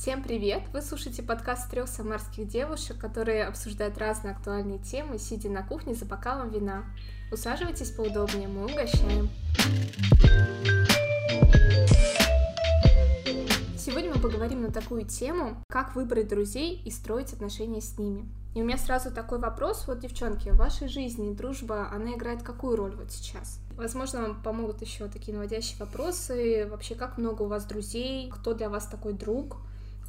Всем привет! Вы слушаете подкаст трех самарских девушек, которые обсуждают разные актуальные темы, сидя на кухне за бокалом вина. Усаживайтесь поудобнее, мы угощаем. Сегодня мы поговорим на такую тему, как выбрать друзей и строить отношения с ними. И у меня сразу такой вопрос, вот, девчонки, в вашей жизни дружба, она играет какую роль вот сейчас? Возможно, вам помогут еще такие наводящие вопросы. Вообще, как много у вас друзей? Кто для вас такой друг?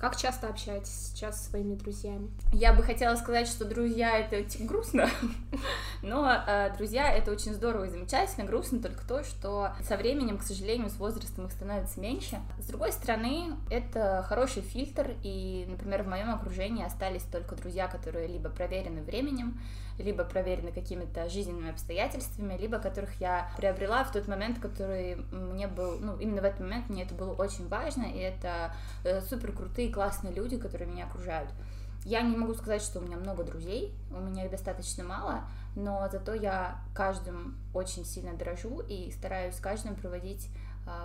Как часто общаетесь сейчас со своими друзьями? Я бы хотела сказать, что друзья это грустно, но э, друзья это очень здорово и замечательно. Грустно только то, что со временем, к сожалению, с возрастом их становится меньше. С другой стороны, это хороший фильтр, и, например, в моем окружении остались только друзья, которые либо проверены временем, либо проверены какими-то жизненными обстоятельствами, либо которых я приобрела в тот момент, который мне был, ну, именно в этот момент мне это было очень важно, и это э, супер крутые, классные люди, которые меня окружают. Я не могу сказать, что у меня много друзей, у меня их достаточно мало, но зато я каждым очень сильно дорожу и стараюсь с каждым проводить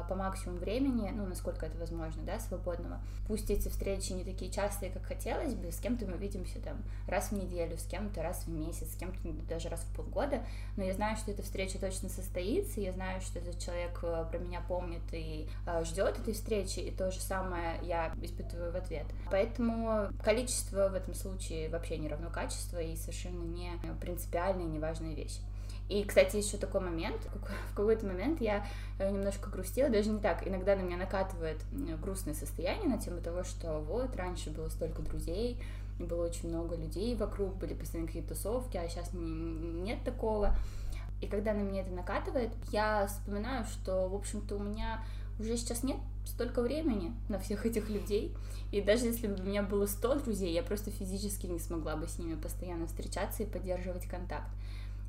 по максимуму времени, ну, насколько это возможно, да, свободного. Пусть эти встречи не такие частые, как хотелось бы, с кем-то мы видимся там раз в неделю, с кем-то раз в месяц, с кем-то даже раз в полгода, но я знаю, что эта встреча точно состоится, я знаю, что этот человек э, про меня помнит и э, ждет этой встречи, и то же самое я испытываю в ответ. Поэтому количество в этом случае вообще не равно качеству и совершенно не принципиальная неважная вещь. И, кстати, еще такой момент, в какой-то момент я э, немножко грустила, даже не так, иногда на меня накатывает грустное состояние на тему того, что вот, раньше было столько друзей, было очень много людей вокруг, были постоянно какие-то тусовки, а сейчас нет такого. И когда на меня это накатывает, я вспоминаю, что, в общем-то, у меня уже сейчас нет столько времени на всех этих людей. И даже если бы у меня было 100 друзей, я просто физически не смогла бы с ними постоянно встречаться и поддерживать контакт.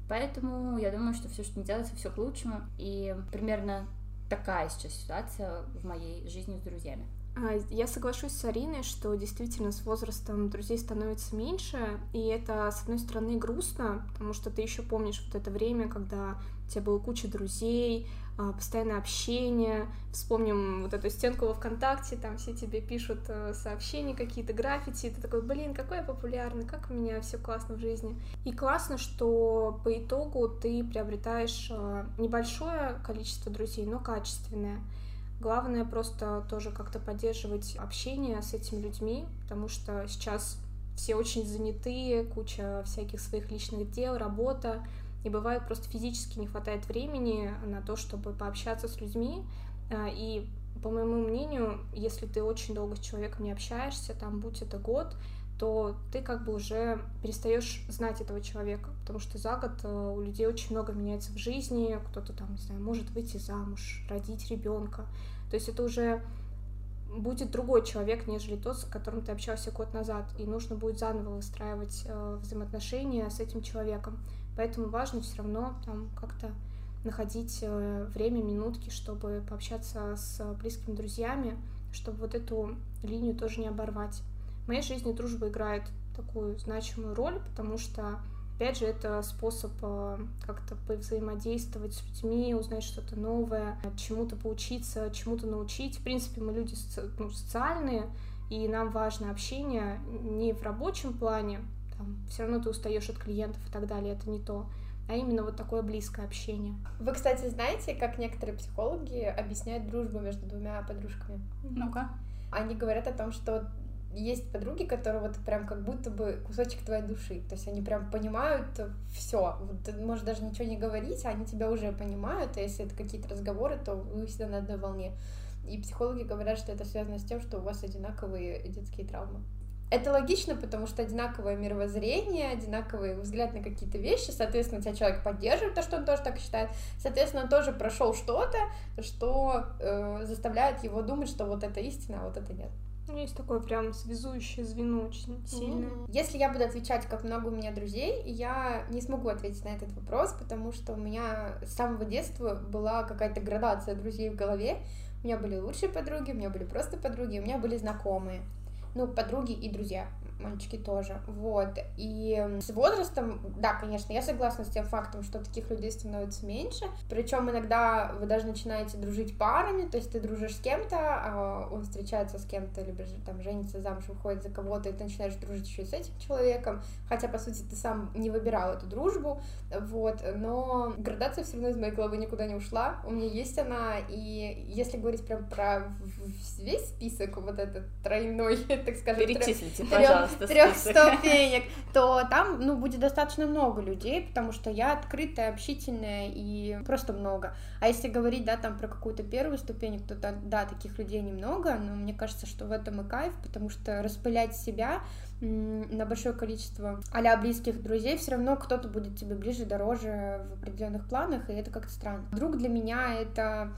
Поэтому я думаю, что все, что не делается, все к лучшему. И примерно такая сейчас ситуация в моей жизни с друзьями. А, я соглашусь с Ариной, что действительно с возрастом друзей становится меньше, и это, с одной стороны, грустно, потому что ты еще помнишь вот это время, когда у тебя было куча друзей, постоянное общение. Вспомним вот эту стенку во ВКонтакте, там все тебе пишут э, сообщения какие-то, граффити, и ты такой, блин, какой я популярный, как у меня все классно в жизни. И классно, что по итогу ты приобретаешь э, небольшое количество друзей, но качественное. Главное просто тоже как-то поддерживать общение с этими людьми, потому что сейчас все очень занятые, куча всяких своих личных дел, работа, и бывает просто физически не хватает времени на то, чтобы пообщаться с людьми. А, и по моему мнению, если ты очень долго с человеком не общаешься, там, будь это год, то ты как бы уже перестаешь знать этого человека, потому что за год э, у людей очень много меняется в жизни, кто-то там, не знаю, может выйти замуж, родить ребенка. То есть это уже будет другой человек, нежели тот, с которым ты общался год назад, и нужно будет заново выстраивать э, взаимоотношения с этим человеком. Поэтому важно все равно там как-то находить э, время, минутки, чтобы пообщаться с близкими друзьями, чтобы вот эту линию тоже не оборвать. В моей жизни дружба играет такую значимую роль, потому что, опять же, это способ э, как-то взаимодействовать с людьми, узнать что-то новое, чему-то поучиться, чему-то научить. В принципе, мы люди ну, социальные, и нам важно общение не в рабочем плане, там, все равно ты устаешь от клиентов и так далее, это не то, а именно вот такое близкое общение. Вы, кстати, знаете, как некоторые психологи объясняют дружбу между двумя подружками? Ну-ка. Они говорят о том, что есть подруги, которые вот прям как будто бы кусочек твоей души. То есть они прям понимают все. Вот ты можешь даже ничего не говорить, а они тебя уже понимают. И если это какие-то разговоры, то вы всегда на одной волне. И психологи говорят, что это связано с тем, что у вас одинаковые детские травмы. Это логично, потому что одинаковое мировоззрение, одинаковый взгляд на какие-то вещи, соответственно, тебя человек поддерживает, то, что он тоже так считает, соответственно, он тоже прошел что-то, что э, заставляет его думать, что вот это истина, а вот это нет. Ну, есть такое прям связующее звено очень сильное. Mm-hmm. Если я буду отвечать, как много у меня друзей, я не смогу ответить на этот вопрос, потому что у меня с самого детства была какая-то градация друзей в голове. У меня были лучшие подруги, у меня были просто подруги, у меня были знакомые ну, подруги и друзья. Мальчики тоже, вот, и с возрастом, да, конечно, я согласна с тем фактом, что таких людей становится меньше, причем иногда вы даже начинаете дружить парами, то есть ты дружишь с кем-то, а он встречается с кем-то, либо же там женится замуж, выходит за кого-то, и ты начинаешь дружить еще с этим человеком, хотя, по сути, ты сам не выбирал эту дружбу, вот, но градация все равно из моей головы никуда не ушла, у меня есть она, и если говорить прям про весь список, вот этот тройной, так скажем, Перечислите, трех, пожалуйста, трех ступенек, то там, ну, будет достаточно много людей, потому что я открытая, общительная и просто много. А если говорить, да, там про какую-то первую ступень, то да, таких людей немного, но мне кажется, что в этом и кайф, потому что распылять себя на большое количество а близких друзей, все равно кто-то будет тебе ближе, дороже в определенных планах, и это как-то странно. Друг для меня это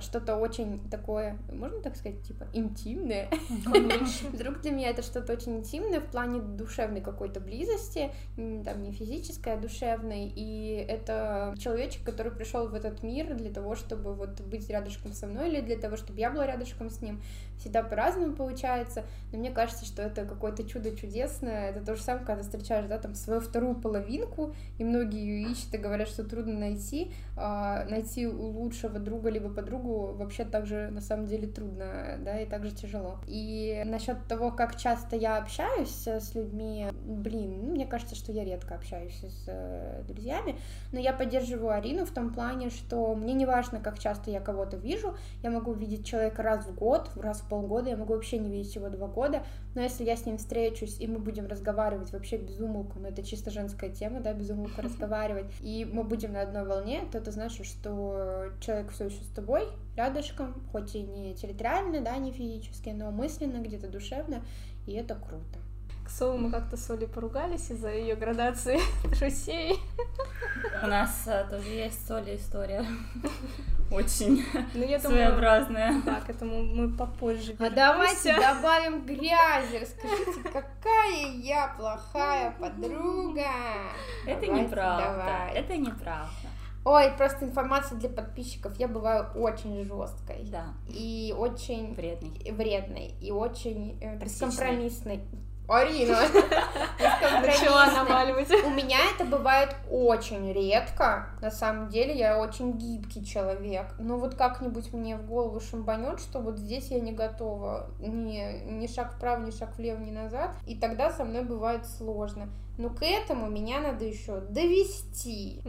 что-то очень такое, можно так сказать, типа интимное. Вдруг для меня это что-то очень интимное в плане душевной какой-то близости, там не физической, а душевной. И это человечек, который пришел в этот мир для того, чтобы вот быть рядышком со мной или для того, чтобы я была рядышком с ним. Всегда по-разному получается, но мне кажется, что это какое-то чудо чудесное. Это то же самое, когда встречаешь, да, там свою вторую половинку, и многие ее ищут и говорят, что трудно найти, а найти лучшего друга либо подругу другу вообще также на самом деле трудно, да, и также тяжело. И насчет того, как часто я общаюсь с людьми, блин, ну, мне кажется, что я редко общаюсь с э, друзьями, но я поддерживаю Арину в том плане, что мне не важно, как часто я кого-то вижу, я могу видеть человека раз в год, раз в полгода, я могу вообще не видеть его два года, но если я с ним встречусь, и мы будем разговаривать вообще без умолку, ну это чисто женская тема, да, без умолку разговаривать, и мы будем на одной волне, то это значит, что человек все еще с тобой, рядышком, хоть и не территориально, да, не физически, но мысленно, где-то душевно, и это круто. К слову, мы как-то с Олей поругались из-за ее градации друзей. У нас а, тоже есть с Олей история. Очень ну, я своеобразная. Думаю, да, к этому мы попозже А давайте добавим грязи. Расскажите, какая я плохая подруга. Это неправда. Это неправда. Ой, просто информация для подписчиков. Я бываю очень жесткой. Да. И очень вредной. Вредной. И очень э, бескомпромиссной. Арина! Начала наваливать. У меня это бывает очень редко. На самом деле я очень гибкий человек. Но вот как-нибудь мне в голову шамбанет, что вот здесь я не готова. Ни, ни шаг вправо, ни шаг влево, ни назад. И тогда со мной бывает сложно. Но к этому меня надо еще довести.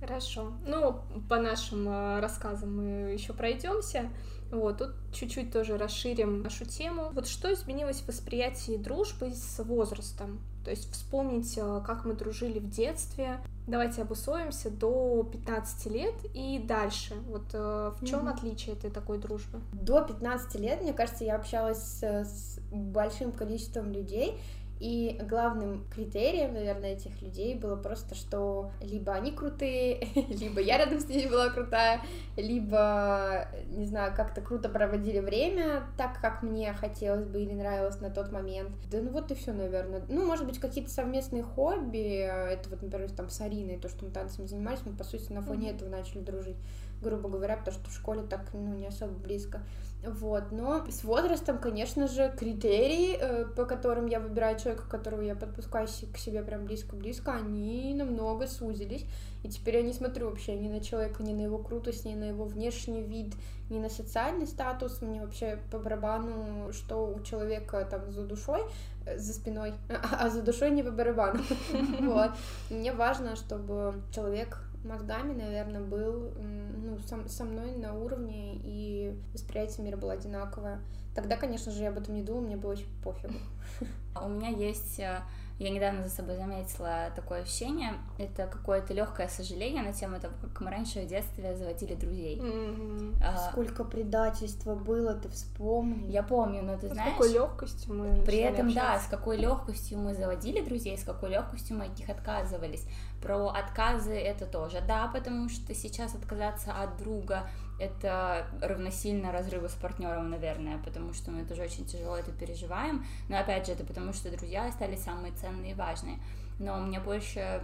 Хорошо. Ну, по нашим э, рассказам мы еще пройдемся. Вот, тут чуть-чуть тоже расширим нашу тему. Вот что изменилось в восприятии дружбы с возрастом? То есть вспомнить, э, как мы дружили в детстве. Давайте обусловимся до 15 лет и дальше. Вот э, в чем mm-hmm. отличие этой такой дружбы? До 15 лет, мне кажется, я общалась с большим количеством людей, и главным критерием, наверное, этих людей было просто, что либо они крутые, либо я рядом с ними была крутая, либо, не знаю, как-то круто проводили время так, как мне хотелось бы или нравилось на тот момент. Да ну вот и все, наверное. Ну, может быть, какие-то совместные хобби. Это вот, например, там с Ариной, то, что мы танцами занимались, мы, по сути, на фоне mm-hmm. этого начали дружить грубо говоря, потому что в школе так, ну, не особо близко. Вот, но с возрастом, конечно же, критерии, э, по которым я выбираю человека, которого я подпускаю к себе прям близко-близко, они намного сузились. И теперь я не смотрю вообще ни на человека, ни на его крутость, ни на его внешний вид, ни на социальный статус. Мне вообще по барабану, что у человека там за душой, э, за спиной, а за душой не по барабану. Вот. Мне важно, чтобы человек мозгами, наверное, был ну, со, со мной на уровне, и восприятие мира было одинаковое. Тогда, конечно же, я об этом не думала, мне было очень пофигу. У меня есть э, я недавно за собой заметила такое ощущение. Это какое-то легкое сожаление на тему того, как мы раньше в детстве заводили друзей. Mm-hmm. А, Сколько предательства было, ты вспомни. Я помню, но ты с знаешь. С какой легкостью мы. При этом, общаться. да, с какой легкостью мы заводили друзей, с какой легкостью мы от них отказывались. Про отказы это тоже, да, потому что сейчас отказаться от друга это равносильно разрыву с партнером, наверное, потому что мы тоже очень тяжело это переживаем. Но опять же, это потому что друзья стали самые ценные и важные. Но мне больше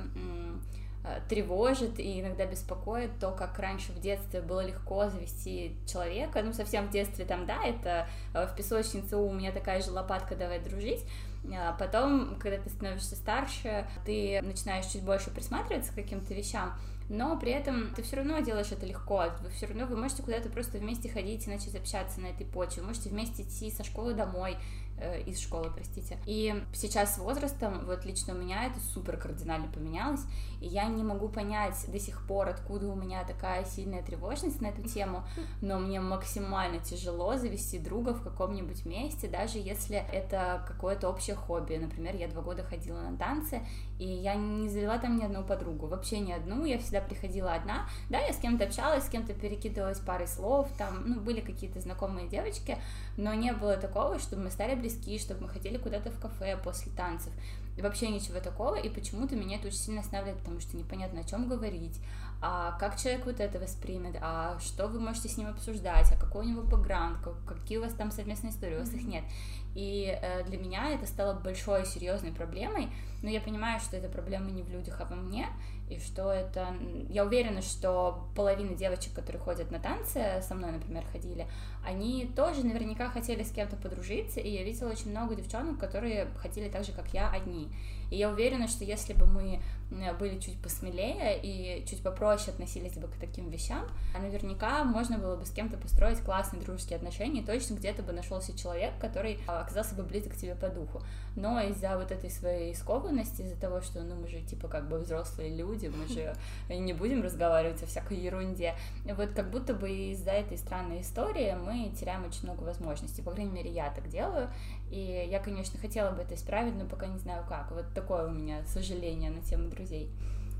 Э, тревожит и иногда беспокоит то, как раньше в детстве было легко завести человека, ну, совсем в детстве там, да, это э, в песочнице у меня такая же лопатка, давай дружить, а потом, когда ты становишься старше, ты начинаешь чуть больше присматриваться к каким-то вещам, но при этом ты все равно делаешь это легко, вы все равно вы можете куда-то просто вместе ходить и начать общаться на этой почве, вы можете вместе идти со школы домой, Э, из школы, простите. И сейчас с возрастом, вот лично у меня это супер кардинально поменялось, и я не могу понять до сих пор, откуда у меня такая сильная тревожность на эту тему, но мне максимально тяжело завести друга в каком-нибудь месте, даже если это какое-то общее хобби. Например, я два года ходила на танцы, и я не завела там ни одну подругу, вообще ни одну, я всегда приходила одна, да, я с кем-то общалась, с кем-то перекидывалась парой слов, там, ну, были какие-то знакомые девочки, но не было такого, чтобы мы стали близки, чтобы мы ходили куда-то в кафе после танцев, вообще ничего такого, и почему-то меня это очень сильно останавливает, потому что непонятно, о чем говорить, а как человек вот это воспримет, а что вы можете с ним обсуждать, а какой у него бэкграунд, какие у вас там совместные истории, у вас их нет. И э, для меня это стало большой серьезной проблемой, но я понимаю, что эта проблема не в людях, а во мне, и что это... Я уверена, что половина девочек, которые ходят на танцы, со мной, например, ходили, они тоже наверняка хотели с кем-то подружиться, и я видела очень много девчонок, которые хотели так же, как я, одни. И я уверена, что если бы мы были чуть посмелее и чуть попроще относились бы к таким вещам, наверняка можно было бы с кем-то построить классные дружеские отношения, и точно где-то бы нашелся человек, который оказался бы близок к тебе по духу. Но из-за вот этой своей скованности, из-за того, что ну, мы же типа как бы взрослые люди, мы же не будем разговаривать о всякой ерунде, вот как будто бы из-за этой странной истории мы теряем очень много возможностей. По крайней мере, я так делаю, и я, конечно, хотела бы это исправить, но пока не знаю как. Вот такое у меня сожаление на тему друзей.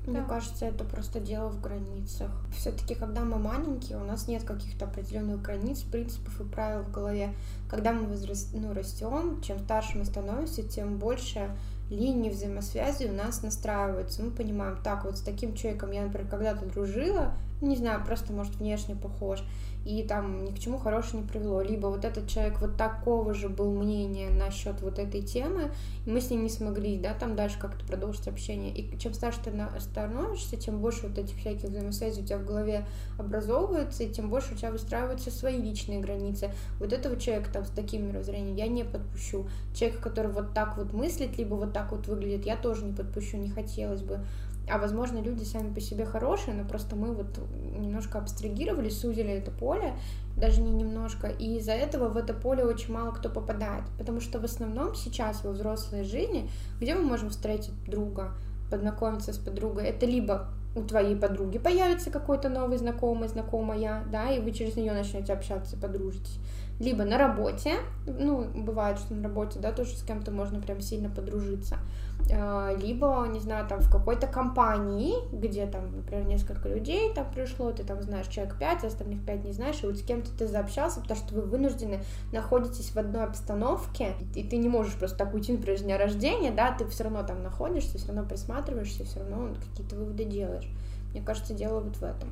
Мне да. кажется, это просто дело в границах. Все-таки, когда мы маленькие, у нас нет каких-то определенных границ, принципов и правил в голове. Когда мы возраст... ну, растем, чем старше мы становимся, тем больше линии взаимосвязи у нас настраиваются. Мы понимаем, так, вот с таким человеком я, например, когда-то дружила, не знаю, просто, может, внешне похож, и там ни к чему хорошему не привело. Либо вот этот человек вот такого же был мнения насчет вот этой темы, и мы с ним не смогли, да, там дальше как-то продолжить общение. И чем старше ты становишься, тем больше вот этих всяких взаимосвязей у тебя в голове образовывается, и тем больше у тебя выстраиваются свои личные границы. Вот этого человека там с таким мировоззрением я не подпущу. Человека, который вот так вот мыслит, либо вот так вот выглядит, я тоже не подпущу, не хотелось бы. А возможно, люди сами по себе хорошие, но просто мы вот немножко абстрагировали, сузили это поле, даже не немножко, и из-за этого в это поле очень мало кто попадает. Потому что в основном сейчас во взрослой жизни, где мы можем встретить друга, познакомиться с подругой, это либо у твоей подруги появится какой-то новый знакомый, знакомая, да, и вы через нее начнете общаться, подружитесь либо на работе, ну, бывает, что на работе, да, тоже с кем-то можно прям сильно подружиться, а, либо, не знаю, там в какой-то компании, где там, например, несколько людей там пришло, ты там знаешь человек 5, а остальных 5 не знаешь, и вот с кем-то ты заобщался, потому что вы вынуждены находитесь в одной обстановке, и ты не можешь просто так уйти, например, с дня рождения, да, ты все равно там находишься, все равно присматриваешься, все равно какие-то выводы делаешь. Мне кажется, дело вот в этом.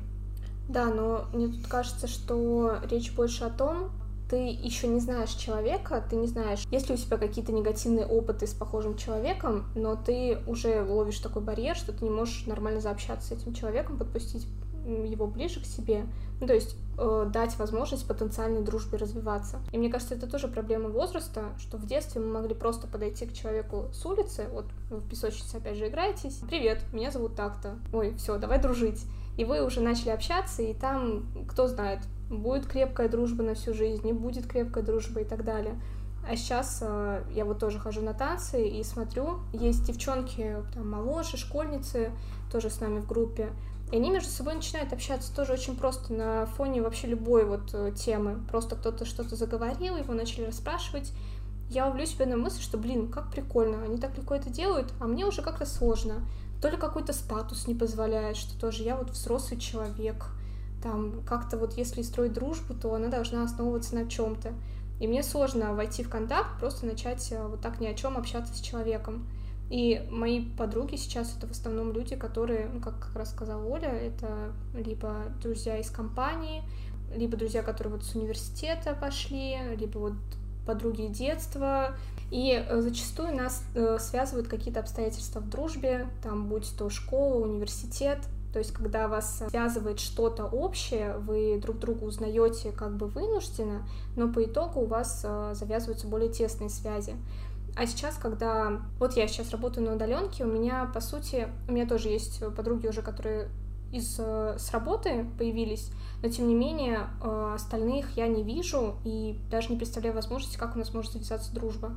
Да, но мне тут кажется, что речь больше о том, ты еще не знаешь человека, ты не знаешь, есть ли у тебя какие-то негативные опыты с похожим человеком, но ты уже ловишь такой барьер, что ты не можешь нормально заобщаться с этим человеком, подпустить его ближе к себе, ну, то есть э, дать возможность потенциальной дружбе развиваться. И мне кажется, это тоже проблема возраста, что в детстве мы могли просто подойти к человеку с улицы, вот вы в песочнице опять же играетесь, привет, меня зовут так-то, ой, все, давай дружить. И вы уже начали общаться, и там, кто знает, будет крепкая дружба на всю жизнь, не будет крепкая дружба и так далее. А сейчас э, я вот тоже хожу на танцы и смотрю, есть девчонки там моложе, школьницы, тоже с нами в группе, и они между собой начинают общаться тоже очень просто на фоне вообще любой вот э, темы. Просто кто-то что-то заговорил, его начали расспрашивать. Я ловлю себя на мысль, что, блин, как прикольно, они так легко это делают, а мне уже как-то сложно. То ли какой-то статус не позволяет, что тоже я вот взрослый человек, там как-то вот если строить дружбу, то она должна основываться на чем-то. И мне сложно войти в контакт, просто начать э, вот так ни о чем общаться с человеком. И мои подруги сейчас это в основном люди, которые, ну, как как раз сказала Оля, это либо друзья из компании, либо друзья, которые вот с университета пошли, либо вот подруги детства, и э, зачастую нас э, связывают какие-то обстоятельства в дружбе, там будь то школа, университет, то есть, когда вас связывает что-то общее, вы друг друга узнаете как бы вынужденно, но по итогу у вас э, завязываются более тесные связи. А сейчас, когда... Вот я сейчас работаю на удаленке, у меня, по сути, у меня тоже есть подруги уже, которые из с работы появились, но тем не менее остальных я не вижу и даже не представляю возможности, как у нас может завязаться дружба.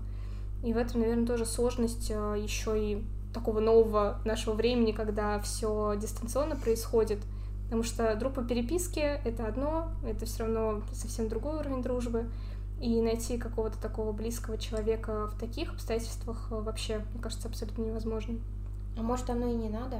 И в этом, наверное, тоже сложность э, еще и такого нового нашего времени, когда все дистанционно происходит. Потому что друг по переписке — это одно, это все равно совсем другой уровень дружбы. И найти какого-то такого близкого человека в таких обстоятельствах э, вообще, мне кажется, абсолютно невозможно. А может, оно и не надо?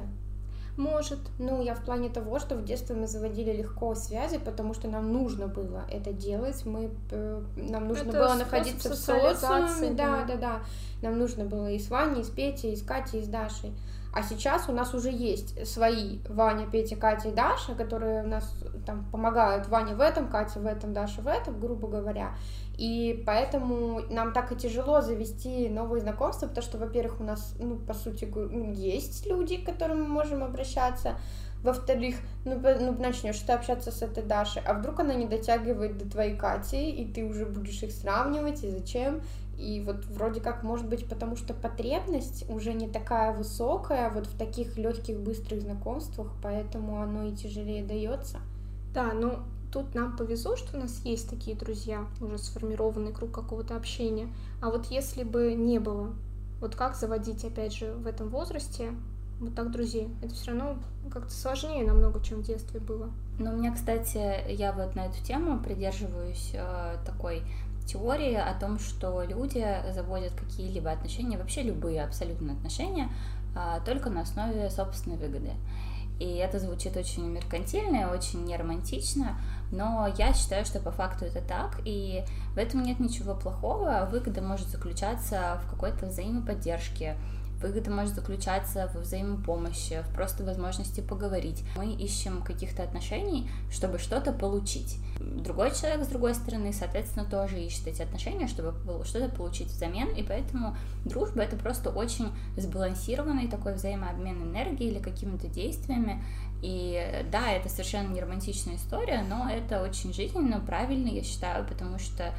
Может. Ну, я в плане того, что в детстве мы заводили легко связи, потому что нам нужно было это делать, мы, э, нам нужно это было находиться в социуме, да, да, да, нам нужно было и с Ваней, и с Петей, и с Катей, и с Дашей. А сейчас у нас уже есть свои Ваня, Петя, Катя и Даша, которые у нас там помогают Ваня в этом, Катя в этом, Даша в этом, грубо говоря. И поэтому нам так и тяжело завести новые знакомства, потому что, во-первых, у нас, ну, по сути, ну, есть люди, к которым мы можем обращаться, во-вторых, ну, ну начнешь ты общаться с этой Дашей, а вдруг она не дотягивает до твоей Кати, и ты уже будешь их сравнивать, и зачем? И вот вроде как, может быть, потому что потребность уже не такая высокая вот в таких легких, быстрых знакомствах, поэтому оно и тяжелее дается. Да, ну тут нам повезло, что у нас есть такие друзья, уже сформированный круг какого-то общения. А вот если бы не было, вот как заводить, опять же, в этом возрасте вот так друзей? Это все равно как-то сложнее намного, чем в детстве было. Ну, у меня, кстати, я вот на эту тему придерживаюсь э, такой теории о том, что люди заводят какие-либо отношения, вообще любые абсолютно отношения, э, только на основе собственной выгоды. И это звучит очень меркантильно, очень неромантично, но я считаю, что по факту это так, и в этом нет ничего плохого. Выгода может заключаться в какой-то взаимоподдержке, Выгода может заключаться в взаимопомощи, в просто возможности поговорить. Мы ищем каких-то отношений, чтобы что-то получить. Другой человек, с другой стороны, соответственно, тоже ищет эти отношения, чтобы что-то получить взамен, и поэтому дружба — это просто очень сбалансированный такой взаимообмен энергией или какими-то действиями, и да, это совершенно не романтичная история, но это очень жизненно, правильно, я считаю, потому что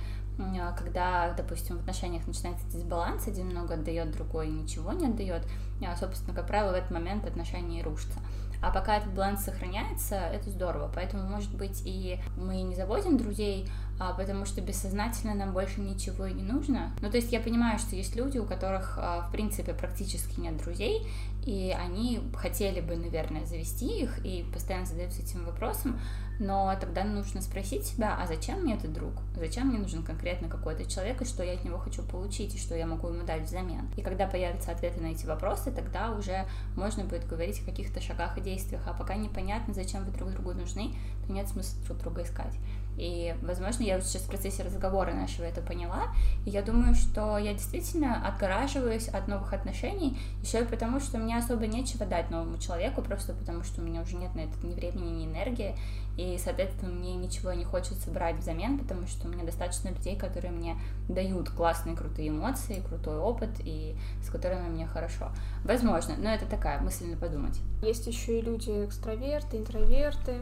когда, допустим, в отношениях начинается дисбаланс, один много отдает, другой ничего не отдает, а, собственно, как правило, в этот момент отношения рушатся. А пока этот баланс сохраняется, это здорово. Поэтому, может быть, и мы не заводим друзей, а, потому что бессознательно нам больше ничего и не нужно. Ну, то есть я понимаю, что есть люди, у которых, а, в принципе, практически нет друзей, и они хотели бы, наверное, завести их и постоянно задаются этим вопросом, но тогда нужно спросить себя, а зачем мне этот друг? Зачем мне нужен конкретно какой-то человек, и что я от него хочу получить, и что я могу ему дать взамен? И когда появятся ответы на эти вопросы, тогда уже можно будет говорить о каких-то шагах и действиях, а пока непонятно, зачем вы друг другу нужны, то нет смысла друг друга искать. И, возможно, я сейчас в процессе разговора нашего это поняла. И я думаю, что я действительно отгораживаюсь от новых отношений еще и потому, что мне особо нечего дать новому человеку, просто потому что у меня уже нет на это ни времени, ни энергии. И, соответственно, мне ничего не хочется брать взамен, потому что у меня достаточно людей, которые мне дают классные, крутые эмоции, крутой опыт, и с которыми мне хорошо. Возможно, но это такая мысль подумать. Есть еще и люди экстраверты, интроверты,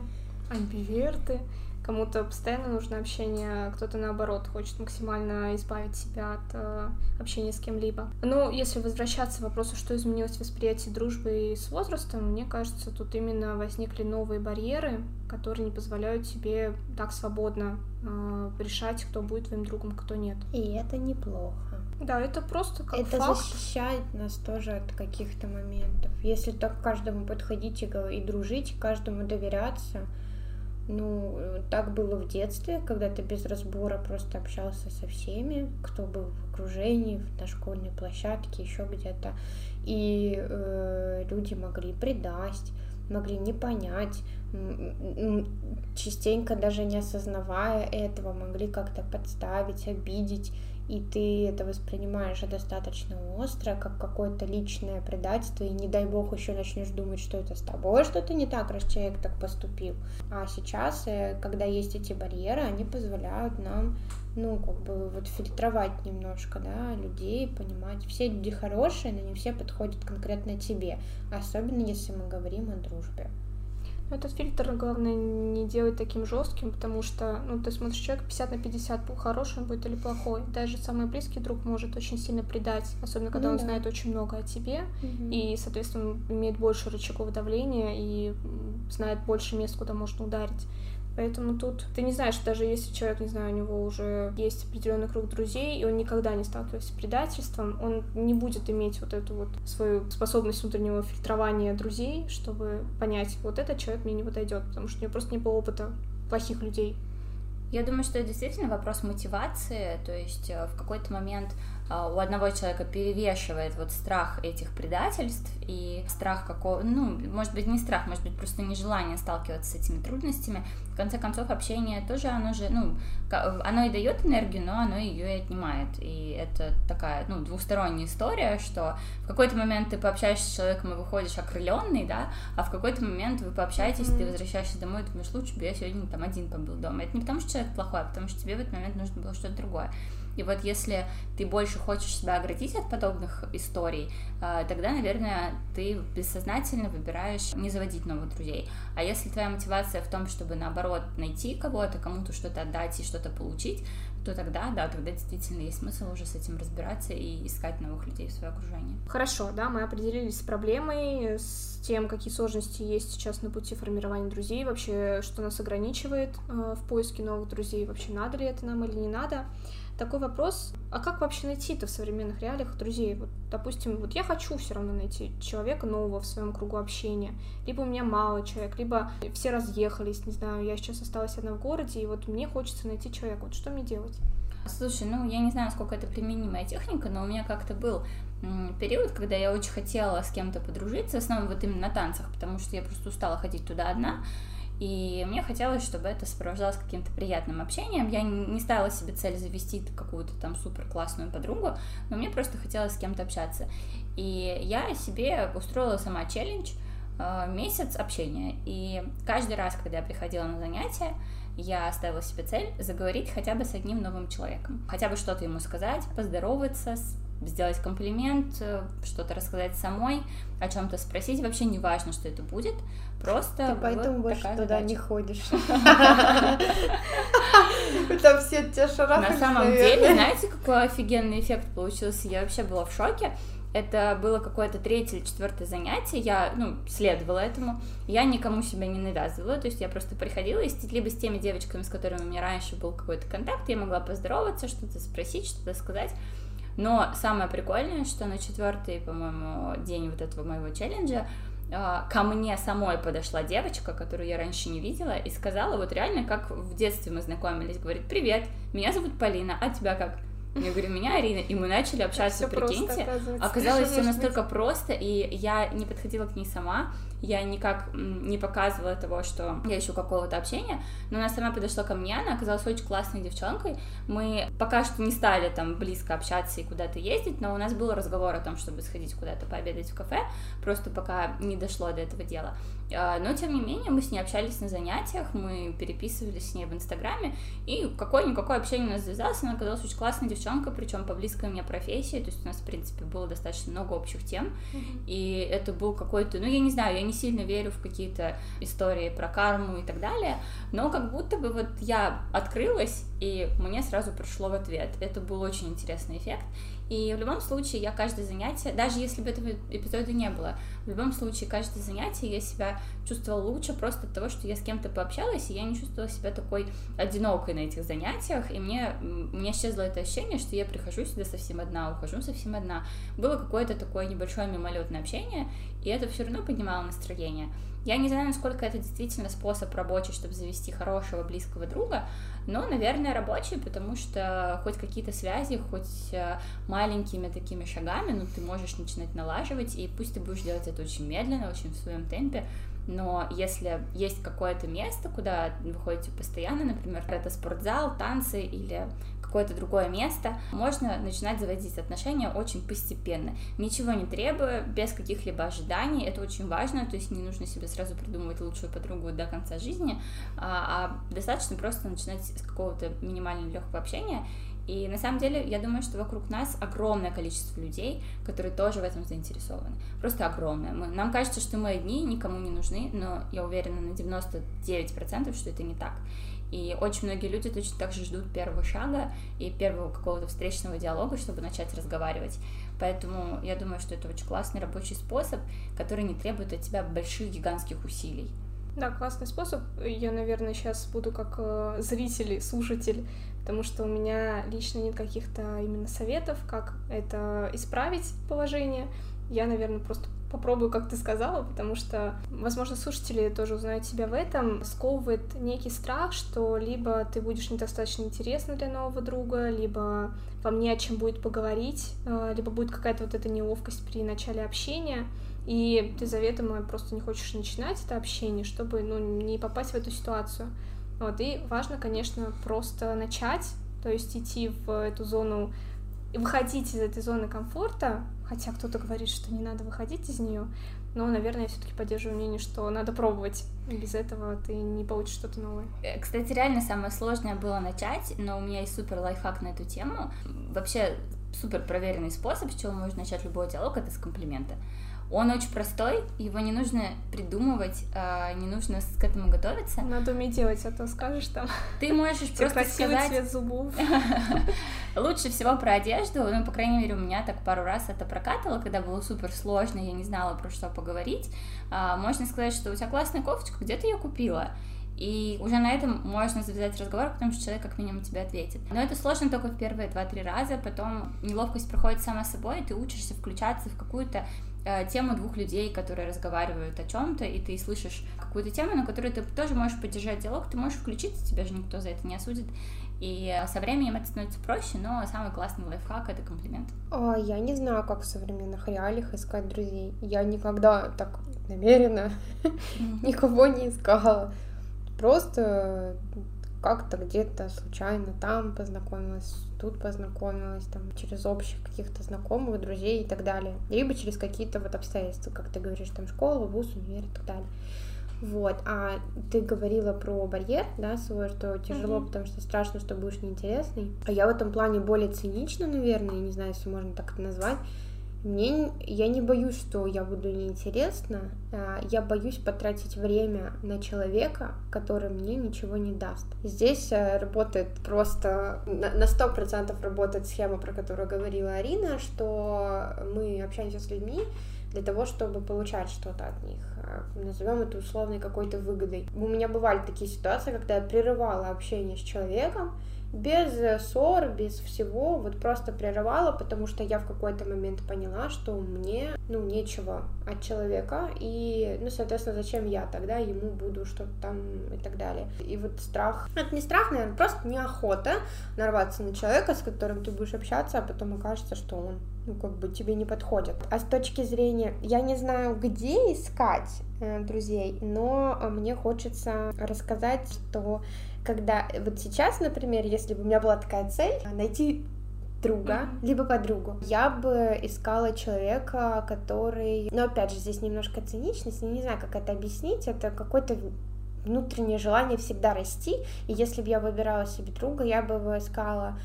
амбиверты кому-то постоянно нужно общение, а кто-то наоборот хочет максимально избавить себя от э, общения с кем-либо. Но если возвращаться к вопросу, что изменилось в восприятии дружбы с возрастом, мне кажется, тут именно возникли новые барьеры, которые не позволяют тебе так свободно э, решать, кто будет твоим другом, кто нет. И это неплохо. Да, это просто как Это факт. защищает нас тоже от каких-то моментов. Если так каждому подходить и, и дружить, каждому доверяться, ну, так было в детстве, когда ты без разбора просто общался со всеми, кто был в окружении, на школьной площадке, еще где-то. И э, люди могли предать, могли не понять, частенько даже не осознавая этого, могли как-то подставить, обидеть. И ты это воспринимаешь достаточно остро, как какое-то личное предательство, и не дай бог еще начнешь думать, что это с тобой что-то не так, раз человек так поступил. А сейчас, э, когда есть эти барьеры, они позволяют нам ну, как бы вот фильтровать немножко, да, людей, понимать. Все люди хорошие, но не все подходят конкретно тебе, особенно если мы говорим о дружбе. Этот фильтр, главное, не делать таким жестким, потому что, ну, ты смотришь, человек 50 на 50, хороший он будет или плохой. Даже самый близкий друг может очень сильно предать, особенно когда ну, он да. знает очень много о тебе, угу. и, соответственно, имеет больше рычагов давления и знает больше мест, куда можно ударить. Поэтому тут ты не знаешь, даже если человек, не знаю, у него уже есть определенный круг друзей, и он никогда не сталкивался с предательством, он не будет иметь вот эту вот свою способность внутреннего фильтрования друзей, чтобы понять, вот этот человек мне не подойдет, потому что у него просто не было опыта плохих людей. Я думаю, что это действительно вопрос мотивации, то есть э, в какой-то момент у одного человека перевешивает вот страх этих предательств и страх какого, ну, может быть, не страх, может быть, просто нежелание сталкиваться с этими трудностями. В конце концов, общение тоже, оно же, ну, оно и дает энергию, но оно ее и отнимает. И это такая, ну, двусторонняя история, что в какой-то момент ты пообщаешься с человеком и выходишь окрыленный, да, а в какой-то момент вы пообщаетесь, mm-hmm. ты возвращаешься домой и думаешь, лучше бы я сегодня там один побыл дома. Это не потому, что человек плохой, а потому что тебе в этот момент нужно было что-то другое. И вот если ты больше хочешь себя оградить от подобных историй, а, тогда, наверное, ты бессознательно выбираешь не заводить новых друзей. А если твоя мотивация в том, чтобы, наоборот, найти кого-то, кому-то что-то отдать и что-то получить, то тогда, да, тогда действительно есть смысл уже с этим разбираться и искать новых людей в свое окружение. Хорошо, да, мы определились с проблемой, с тем, какие сложности есть сейчас на пути формирования друзей, вообще, что нас ограничивает э, в поиске новых друзей, вообще надо ли это нам или не надо такой вопрос, а как вообще найти-то в современных реалиях друзей? Вот, допустим, вот я хочу все равно найти человека нового в своем кругу общения. Либо у меня мало человек, либо все разъехались, не знаю, я сейчас осталась одна в городе, и вот мне хочется найти человека. Вот что мне делать? Слушай, ну я не знаю, сколько это применимая техника, но у меня как-то был период, когда я очень хотела с кем-то подружиться, в основном вот именно на танцах, потому что я просто устала ходить туда одна. И мне хотелось, чтобы это сопровождалось каким-то приятным общением. Я не ставила себе цель завести какую-то там супер классную подругу, но мне просто хотелось с кем-то общаться. И я себе устроила сама челлендж э, месяц общения. И каждый раз, когда я приходила на занятия, я ставила себе цель заговорить хотя бы с одним новым человеком. Хотя бы что-то ему сказать, поздороваться, сделать комплимент, э, что-то рассказать самой, о чем-то спросить, вообще не важно, что это будет, просто Ты поэтому вот больше туда задача. не ходишь. Там все те шарахались. На самом деле, знаете, какой офигенный эффект получился? Я вообще была в шоке. Это было какое-то третье или четвертое занятие, я, ну, следовала этому, я никому себя не навязывала, то есть я просто приходила, и либо с теми девочками, с которыми у меня раньше был какой-то контакт, я могла поздороваться, что-то спросить, что-то сказать, но самое прикольное, что на четвертый, по-моему, день вот этого моего челленджа а, ко мне самой подошла девочка, которую я раньше не видела, и сказала, вот реально, как в детстве мы знакомились, говорит, привет, меня зовут Полина, а тебя как? Я говорю, меня Арина, и мы начали общаться, все прикиньте. Просто, Оказалось, все настолько просто, и я не подходила к ней сама, я никак не показывала того, что я ищу какого-то общения, но она сама подошла ко мне, она оказалась очень классной девчонкой, мы пока что не стали там близко общаться и куда-то ездить, но у нас был разговор о том, чтобы сходить куда-то пообедать в кафе, просто пока не дошло до этого дела. А, но, тем не менее, мы с ней общались на занятиях, мы переписывались с ней в Инстаграме, и какое-никакое общение у нас завязалось, она оказалась очень классной девчонкой, причем по близкой мне профессии, то есть у нас, в принципе, было достаточно много общих тем, mm-hmm. и это был какой-то, ну, я не знаю, я не сильно верю в какие-то истории про карму и так далее, но как будто бы вот я открылась, и мне сразу пришло в ответ. Это был очень интересный эффект, и в любом случае я каждое занятие, даже если бы этого эпизода не было, в любом случае каждое занятие я себя чувствовала лучше просто от того, что я с кем-то пообщалась, и я не чувствовала себя такой одинокой на этих занятиях, и мне, меня исчезло это ощущение, что я прихожу сюда совсем одна, ухожу совсем одна. Было какое-то такое небольшое мимолетное общение, и это все равно поднимало настроение. Я не знаю, насколько это действительно способ рабочий, чтобы завести хорошего близкого друга, но, наверное, рабочий, потому что хоть какие-то связи, хоть э, маленькими такими шагами, ну, ты можешь начинать налаживать, и пусть ты будешь делать это очень медленно, очень в своем темпе, но если есть какое-то место, куда вы ходите постоянно, например, это спортзал, танцы или какое-то другое место, можно начинать заводить отношения очень постепенно, ничего не требуя, без каких-либо ожиданий, это очень важно, то есть не нужно себе сразу придумывать лучшую подругу до конца жизни, а, а достаточно просто начинать с какого-то минимально легкого общения, и на самом деле, я думаю, что вокруг нас огромное количество людей, которые тоже в этом заинтересованы. Просто огромное. Мы, нам кажется, что мы одни, никому не нужны, но я уверена на 99%, что это не так. И очень многие люди точно так же ждут первого шага и первого какого-то встречного диалога, чтобы начать разговаривать. Поэтому я думаю, что это очень классный рабочий способ, который не требует от тебя больших гигантских усилий. Да, классный способ. Я, наверное, сейчас буду как э, зритель слушатель, потому что у меня лично нет каких-то именно советов, как это исправить положение. Я, наверное, просто попробую, как ты сказала, потому что, возможно, слушатели тоже узнают себя в этом. Сковывает некий страх, что либо ты будешь недостаточно интересна для нового друга, либо вам не о чем будет поговорить, э, либо будет какая-то вот эта неловкость при начале общения, и ты заведомо просто не хочешь начинать это общение, чтобы ну, не попасть в эту ситуацию. Вот, и важно, конечно, просто начать, то есть идти в эту зону, выходить из этой зоны комфорта, хотя кто-то говорит, что не надо выходить из нее, но, наверное, я все-таки поддерживаю мнение, что надо пробовать. Без этого ты не получишь что-то новое. Э, кстати, реально самое сложное было начать, но у меня есть супер лайфхак на эту тему. Вообще супер проверенный способ, с чего можно начать любой диалог, это с комплимента. Он очень простой, его не нужно придумывать, а, не нужно к этому готовиться. Надо уметь делать, а то скажешь там. Ты можешь просто сказать... цвет зубов. Лучше всего про одежду, ну, по крайней мере, у меня так пару раз это прокатывало, когда было супер сложно, я не знала, про что поговорить. А, можно сказать, что у тебя классная кофточка, где ты ее купила? И уже на этом можно завязать разговор, потому что человек как минимум тебе ответит. Но это сложно только в первые два-три раза, потом неловкость проходит сама собой, и ты учишься включаться в какую-то тему двух людей, которые разговаривают о чем-то, и ты слышишь какую-то тему, на которой ты тоже можешь поддержать диалог, ты можешь включиться, тебя же никто за это не осудит. И со временем это становится проще, но самый классный лайфхак — это комплимент. А, я не знаю, как в современных реалиях искать друзей. Я никогда так намеренно никого не искала. Просто как-то где-то случайно там познакомилась, тут познакомилась, там, через общих каких-то знакомых, друзей и так далее. Либо через какие-то вот обстоятельства, как ты говоришь, там, школа, вуз, универ и так далее. Вот, а ты говорила про барьер, да, свой, что тяжело, mm-hmm. потому что страшно, что будешь неинтересный. А я в этом плане более цинична, наверное, не знаю, если можно так это назвать. Мне, я не боюсь, что я буду неинтересна, а, я боюсь потратить время на человека, который мне ничего не даст. Здесь э, работает просто, на сто процентов работает схема, про которую говорила Арина, что мы общаемся с людьми для того, чтобы получать что-то от них. А, назовем это условной какой-то выгодой. У меня бывали такие ситуации, когда я прерывала общение с человеком, без э, ссор, без всего, вот просто прерывала, потому что я в какой-то момент поняла, что мне, ну, нечего от человека, и, ну, соответственно, зачем я тогда ему буду что-то там и так далее. И вот страх, это не страх, наверное, просто неохота нарваться на человека, с которым ты будешь общаться, а потом окажется, что он ну, как бы тебе не подходит. А с точки зрения, я не знаю, где искать э, друзей, но э, мне хочется рассказать, что когда вот сейчас, например, если бы у меня была такая цель найти друга, mm-hmm. либо подругу. Я бы искала человека, который... Но опять же, здесь немножко циничность, не знаю, как это объяснить. Это какой-то внутреннее желание всегда расти, и если бы я выбирала себе друга, я бы его искала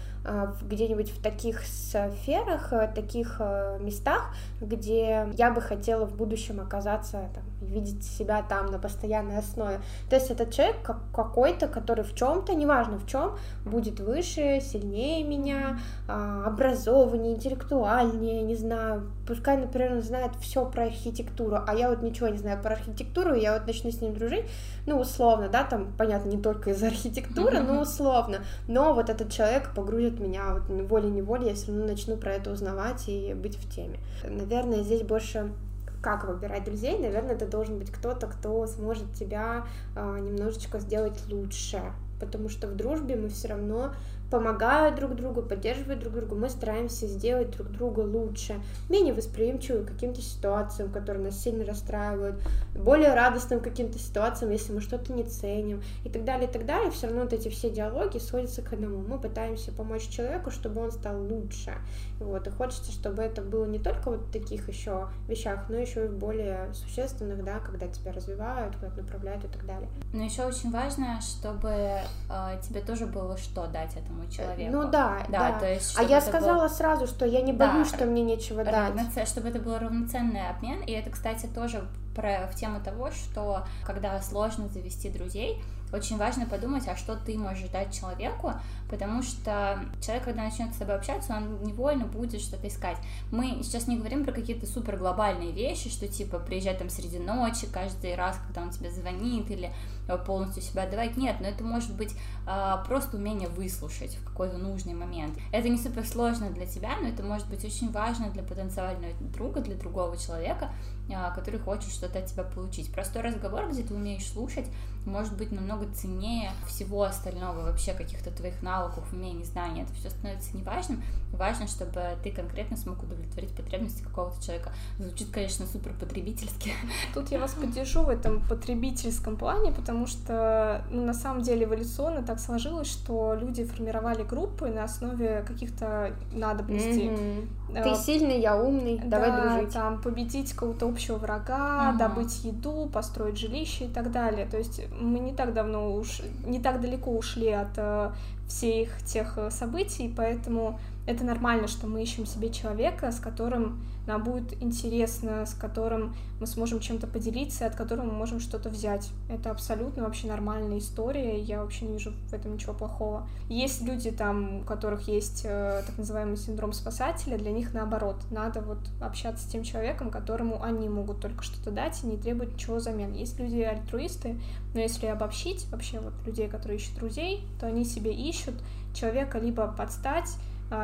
где-нибудь в таких сферах, э, таких э, местах, где я бы хотела в будущем оказаться, там, видеть себя там на постоянной основе. То есть этот человек как какой-то, который в чем-то, неважно в чем, будет выше, сильнее меня, э, образованнее, интеллектуальнее, не знаю, пускай, например, он знает все про архитектуру, а я вот ничего не знаю про архитектуру, я вот начну с ним дружить, ну, условно, да, там, понятно, не только из-за архитектуры, но условно, но вот этот человек погрузит меня вот волей-неволей, я все равно начну про это узнавать и быть в теме. Наверное, здесь больше как выбирать друзей, наверное, это должен быть кто-то, кто сможет тебя э, немножечко сделать лучше, потому что в дружбе мы все равно помогают друг другу, поддерживают друг друга, мы стараемся сделать друг друга лучше, менее восприимчивы к каким-то ситуациям, которые нас сильно расстраивают, более радостным каким-то ситуациям, если мы что-то не ценим, и так далее, и так далее. Все равно вот эти все диалоги сводятся к одному. Мы пытаемся помочь человеку, чтобы он стал лучше. Вот, и хочется, чтобы это было не только вот в таких еще вещах, но еще и в более существенных, да, когда тебя развивают, куда направляют и так далее. Но еще очень важно, чтобы э, тебе тоже было что дать этому человеку. Ну да, да. да. То есть, а я сказала был- сразу, что я не Да, боюсь, что мне нечего дать. чтобы это был равноценный обмен. И это, кстати, тоже про, в тему того, что когда сложно завести друзей, очень важно подумать, а что ты можешь дать человеку, потому что человек, когда начнет с тобой общаться, он невольно будет что-то искать. Мы сейчас не говорим про какие-то супер глобальные вещи, что типа приезжать там среди ночи каждый раз, когда он тебе звонит, или э, полностью себя отдавать. Нет, но это может быть просто умение выслушать в какой-то нужный момент. Это не супер сложно для тебя, но это может быть очень важно для потенциального друга, для другого человека, а, который хочет что-то от тебя получить. Простой разговор, где ты умеешь слушать, может быть намного ценнее всего остального, вообще каких-то твоих навыков, умений, знаний. Это все становится неважным. Важно, чтобы ты конкретно смог удовлетворить потребности какого-то человека. Звучит, конечно, супер потребительски. Тут я вас поддержу в этом потребительском плане, потому что, ну, на самом деле, эволюционно так сложилось, что люди формировали группы на основе каких-то надобностей. Э, Ты сильный, я умный, давай да, дружить. там победить какого-то общего врага, Ага. добыть еду, построить жилище и так далее. То есть мы не так давно уж не так далеко ушли от э, всех тех э, событий, поэтому это нормально, что мы ищем себе человека, с которым нам будет интересно, с которым мы сможем чем-то поделиться, от которого мы можем что-то взять. Это абсолютно вообще нормальная история, я вообще не вижу в этом ничего плохого. Есть люди там, у которых есть э, так называемый синдром спасателя, для них наоборот, надо вот общаться с тем человеком, которому они могут только что-то дать и не требуют ничего взамен. Есть люди альтруисты, но если обобщить вообще вот людей, которые ищут друзей, то они себе ищут человека либо подстать,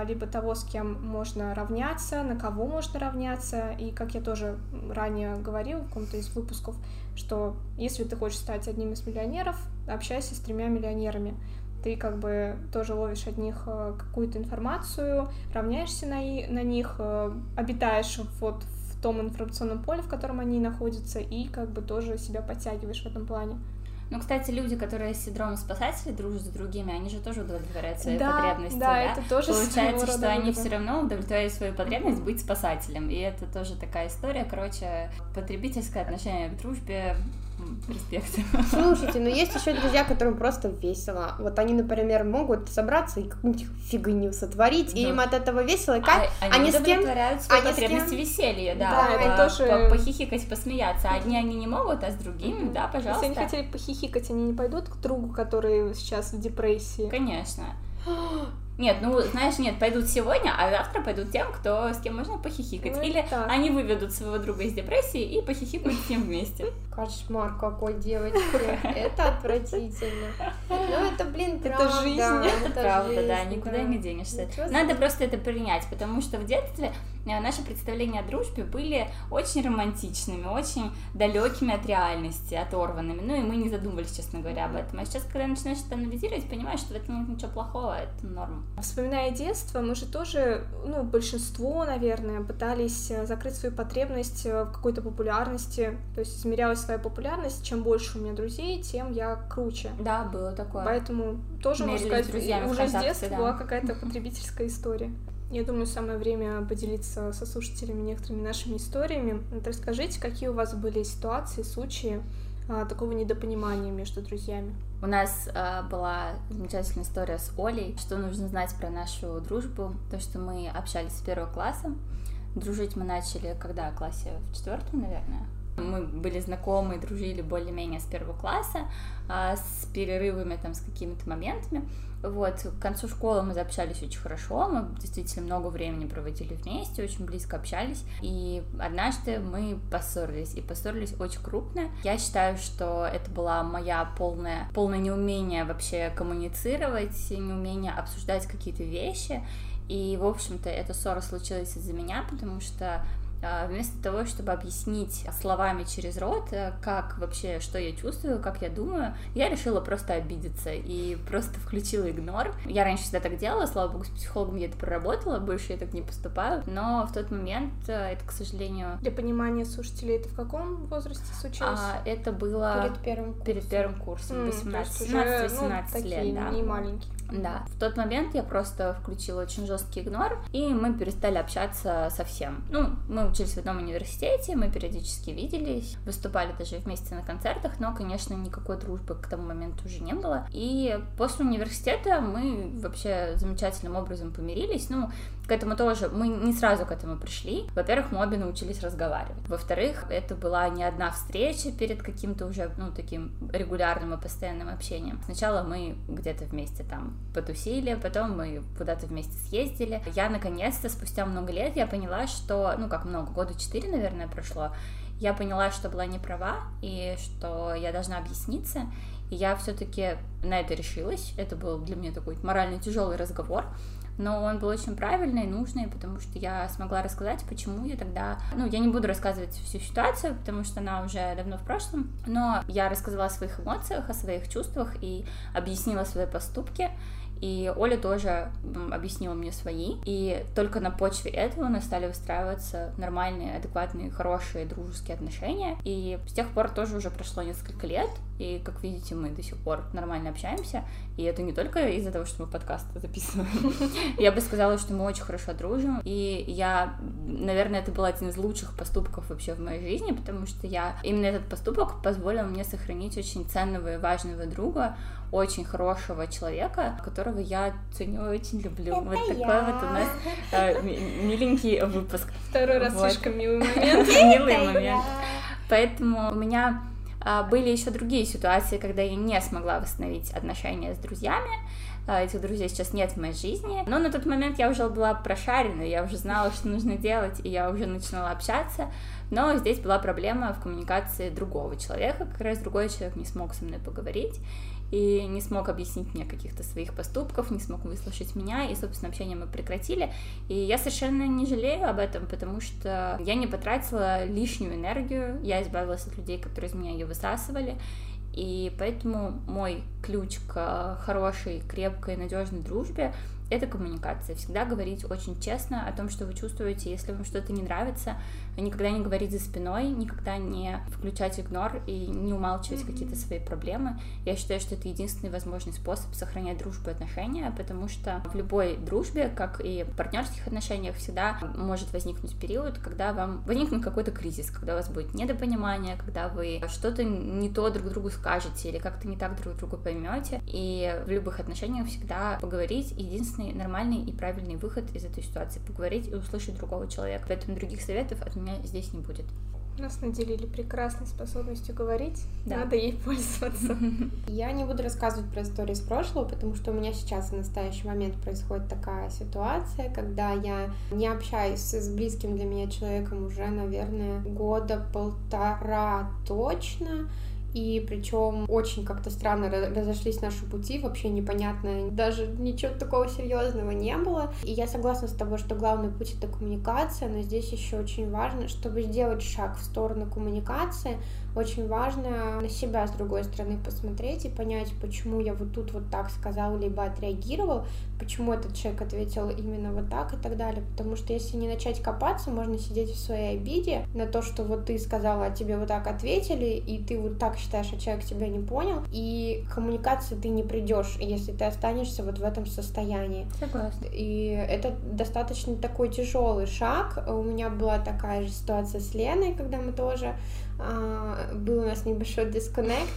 либо того, с кем можно равняться, на кого можно равняться. И как я тоже ранее говорила в каком-то из выпусков, что если ты хочешь стать одним из миллионеров, общайся с тремя миллионерами. Ты как бы тоже ловишь от них э, какую-то информацию, равняешься на, и- на них, э, обитаешь вот в том информационном поле, в котором они находятся, и как бы тоже себя подтягиваешь в этом плане. Ну, кстати, люди, которые с синдромом спасателя дружат с другими, они же тоже удовлетворяют свои Да, потребности, да, это тоже Получается, что они выбор. все равно удовлетворяют свою потребность быть спасателем. И это тоже такая история. Короче, потребительское отношение к дружбе. Респект. Слушайте, но есть еще друзья, которым просто весело. Вот они, например, могут собраться и какую-нибудь фигню сотворить, и Да. им от этого весело. И как? А- Они Они с кем? удовлетворяют свои они с потребности кем? веселья, да. Да, по- тоже- по- Похихикать, посмеяться. Одни они не могут, а с другими, да, Если пожалуйста. они хотели похихикать, они не пойдут к другу, который сейчас в депрессии. Конечно. Нет, ну, знаешь, нет, пойдут сегодня, а завтра пойдут тем, кто, с кем можно похихикать. Ну, Или так. они выведут своего друга из депрессии и похихикают с ним вместе. Кошмар какой, девочки. Это отвратительно. Ну, это, блин, Это правда. жизнь. это Правда, да, жизнь, никуда да. не денешься. Надо просто это принять, потому что в детстве наши представления о дружбе были очень романтичными, очень далекими от реальности, оторванными. Ну и мы не задумывались, честно говоря, об этом. А сейчас, когда начинаешь это анализировать, понимаешь, что в этом нет ничего плохого, это норм. Вспоминая детство, мы же тоже, ну, большинство, наверное, пытались э, закрыть свою потребность э, в какой-то популярности. То есть измерялась своя популярность. Чем больше у меня друзей, тем я круче. Да, было такое. Поэтому тоже, можно Мерились сказать, друзьями уже с детства да. была какая-то потребительская история. Я думаю, самое время поделиться со слушателями некоторыми нашими историями. Вот расскажите, какие у вас были ситуации, случаи а, такого недопонимания между друзьями? У нас э, была замечательная история с Олей. Что нужно знать про нашу дружбу? То, что мы общались с первого класса. Дружить мы начали когда? В классе в четвертом, наверное. Мы были знакомы, дружили более-менее с первого класса, а, с перерывами там, с какими-то моментами. Вот, к концу школы мы заобщались очень хорошо, мы действительно много времени проводили вместе, очень близко общались. И однажды мы поссорились, и поссорились очень крупно. Я считаю, что это была моя полная, полное неумение вообще коммуницировать, неумение обсуждать какие-то вещи. И, в общем-то, эта ссора случилась из-за меня, потому что вместо того, чтобы объяснить словами через рот, э, как вообще, что я чувствую, как я думаю, я решила просто обидеться и просто включила игнор. Я раньше всегда так делала, слава богу, с психологом я это проработала, больше я так не поступаю, но в тот момент э, это, к сожалению... Для понимания слушателей, это в каком возрасте случилось? А, это было перед первым курсом, перед первым курсом М, 18, то есть уже, 17-18 ну, лет, да. не маленькие. Да, в тот момент я просто включила очень жесткий игнор, и мы перестали общаться совсем. Ну, мы учились в одном университете, мы периодически виделись, выступали даже вместе на концертах, но, конечно, никакой дружбы к тому моменту уже не было. И после университета мы вообще замечательным образом помирились. Ну, к этому тоже, мы не сразу к этому пришли. Во-первых, мы обе научились разговаривать. Во-вторых, это была не одна встреча перед каким-то уже, ну, таким регулярным и постоянным общением. Сначала мы где-то вместе там потусили, потом мы куда-то вместе съездили. Я, наконец-то, спустя много лет, я поняла, что, ну, как много, года четыре, наверное, прошло, я поняла, что была не права, и что я должна объясниться, и я все-таки на это решилась. Это был для меня такой морально тяжелый разговор, но он был очень правильный и нужный, потому что я смогла рассказать, почему я тогда... Ну, я не буду рассказывать всю ситуацию, потому что она уже давно в прошлом, но я рассказала о своих эмоциях, о своих чувствах и объяснила свои поступки, и Оля тоже объяснила мне свои. И только на почве этого у нас стали выстраиваться нормальные, адекватные, хорошие дружеские отношения. И с тех пор тоже уже прошло несколько лет. И, как видите, мы до сих пор нормально общаемся. И это не только из-за того, что мы подкаст записываем. Я бы сказала, что мы очень хорошо дружим. И я, наверное, это был один из лучших поступков вообще в моей жизни, потому что я именно этот поступок позволил мне сохранить очень ценного и важного друга, очень хорошего человека, которого я ценю и очень люблю. Это вот такой я. вот у нас э, ми- миленький выпуск. Второй раз Вот. слишком милый момент. Милый момент. Поэтому у меня а, были еще другие ситуации, когда я не смогла восстановить отношения с друзьями. А, Этих друзей сейчас нет в моей жизни. Но на тот момент я уже была прошарена, я уже знала, что нужно делать, и я уже начинала общаться. Но здесь была проблема в коммуникации другого человека. Как раз другой человек не смог со мной поговорить и не смог объяснить мне каких-то своих поступков, не смог выслушать меня, и, собственно, общение мы прекратили. И я совершенно не жалею об этом, потому что я не потратила лишнюю энергию, я избавилась от людей, которые из меня ее высасывали, и поэтому мой ключ к хорошей, крепкой, надежной дружбе это коммуникация. Всегда говорить очень честно о том, что вы чувствуете. Если вам что-то не нравится, никогда не говорить за спиной, никогда не включать игнор и не умалчивать какие-то свои проблемы. Я считаю, что это единственный возможный способ сохранять дружбу и отношения, потому что в любой дружбе, как и в партнерских отношениях, всегда может возникнуть период, когда вам возникнет какой-то кризис, когда у вас будет недопонимание, когда вы что-то не то друг другу скажете или как-то не так друг друга поймете. И в любых отношениях всегда поговорить единственный нормальный и правильный выход из этой ситуации. Поговорить и услышать другого человека. Поэтому других советов от меня здесь не будет. Нас наделили прекрасной способностью говорить. Да. Надо ей пользоваться. Я не буду рассказывать про истории из прошлого, потому что у меня сейчас в настоящий момент происходит такая ситуация, когда я не общаюсь с близким для меня человеком уже, наверное, года полтора точно. И причем очень как-то странно разошлись наши пути, вообще непонятно, даже ничего такого серьезного не было. И я согласна с тобой, что главный путь это коммуникация, но здесь еще очень важно, чтобы сделать шаг в сторону коммуникации, очень важно на себя с другой стороны посмотреть и понять, почему я вот тут вот так сказал, либо отреагировал, почему этот человек ответил именно вот так и так далее. Потому что если не начать копаться, можно сидеть в своей обиде на то, что вот ты сказала, а тебе вот так ответили, и ты вот так считаешь, а человек тебя не понял, и к коммуникации ты не придешь, если ты останешься вот в этом состоянии. Согласна. И это достаточно такой тяжелый шаг. У меня была такая же ситуация с Леной, когда мы тоже был у нас небольшой дисконнект,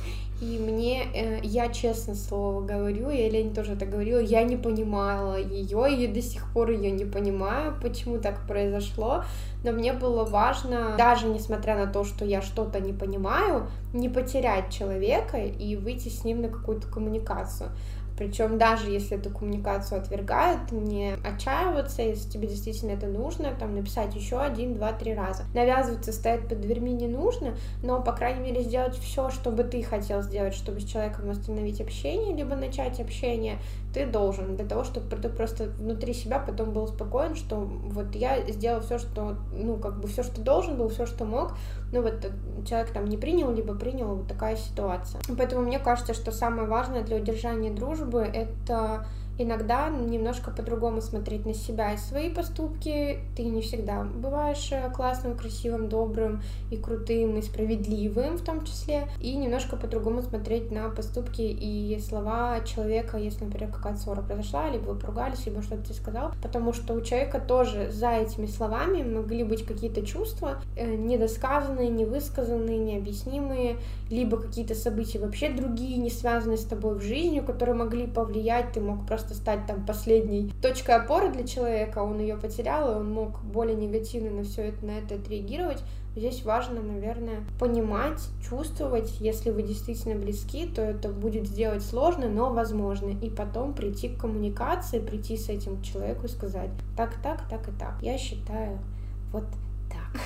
и мне, э, я честно слово говорю, я Лене тоже это говорила, я не понимала ее, и до сих пор ее не понимаю, почему так произошло, но мне было важно, даже несмотря на то, что я что-то не понимаю, не потерять человека и выйти с ним на какую-то коммуникацию. Причем даже если эту коммуникацию отвергают, не отчаиваться, если тебе действительно это нужно, там написать еще один, два, три раза. Навязываться, стоять под дверьми не нужно, но, по крайней мере, сделать все, что бы ты хотел сделать, чтобы с человеком остановить общение, либо начать общение, ты должен для того, чтобы ты просто внутри себя потом был спокоен, что вот я сделал все, что, ну, как бы все, что должен был, все, что мог, ну, вот человек там не принял, либо принял, вот такая ситуация. Поэтому мне кажется, что самое важное для удержания дружбы — это иногда немножко по-другому смотреть на себя и свои поступки. Ты не всегда бываешь э, классным, красивым, добрым и крутым, и справедливым в том числе. И немножко по-другому смотреть на поступки и слова человека, если, например, какая-то ссора произошла, либо вы поругались, либо что-то ты сказал. Потому что у человека тоже за этими словами могли быть какие-то чувства э, недосказанные, невысказанные, необъяснимые, либо какие-то события вообще другие, не связанные с тобой в жизни, которые могли повлиять, ты мог просто просто стать там последней точкой опоры для человека, он ее потерял, и он мог более негативно на все это, на это отреагировать. Здесь важно, наверное, понимать, чувствовать, если вы действительно близки, то это будет сделать сложно, но возможно. И потом прийти к коммуникации, прийти с этим человеку и сказать, так, так, так и так. Я считаю вот так.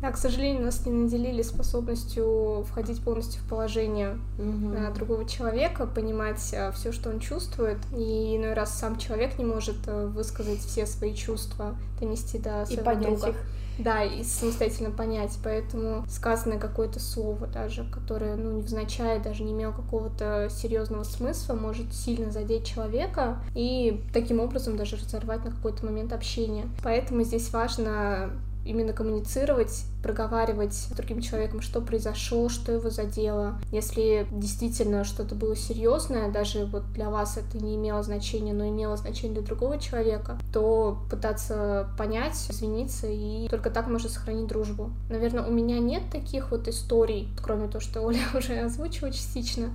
Да, к сожалению, нас не наделили способностью входить полностью в положение угу. другого человека, понимать а, все, что он чувствует. И иной раз сам человек не может э, высказать все свои чувства, донести до своего и понять друга. Их. Да, и самостоятельно понять. Поэтому сказанное какое-то слово даже, которое, ну, невзначай даже не имело какого-то серьезного смысла, может сильно задеть человека и таким образом даже разорвать на какой-то момент общение. Поэтому здесь важно именно коммуницировать, проговаривать с другим человеком, что произошло, что его задело. Если действительно что-то было серьезное, даже вот для вас это не имело значения, но имело значение для другого человека, то пытаться понять, извиниться, и только так можно сохранить дружбу. Наверное, у меня нет таких вот историй, кроме того, что Оля уже озвучила частично,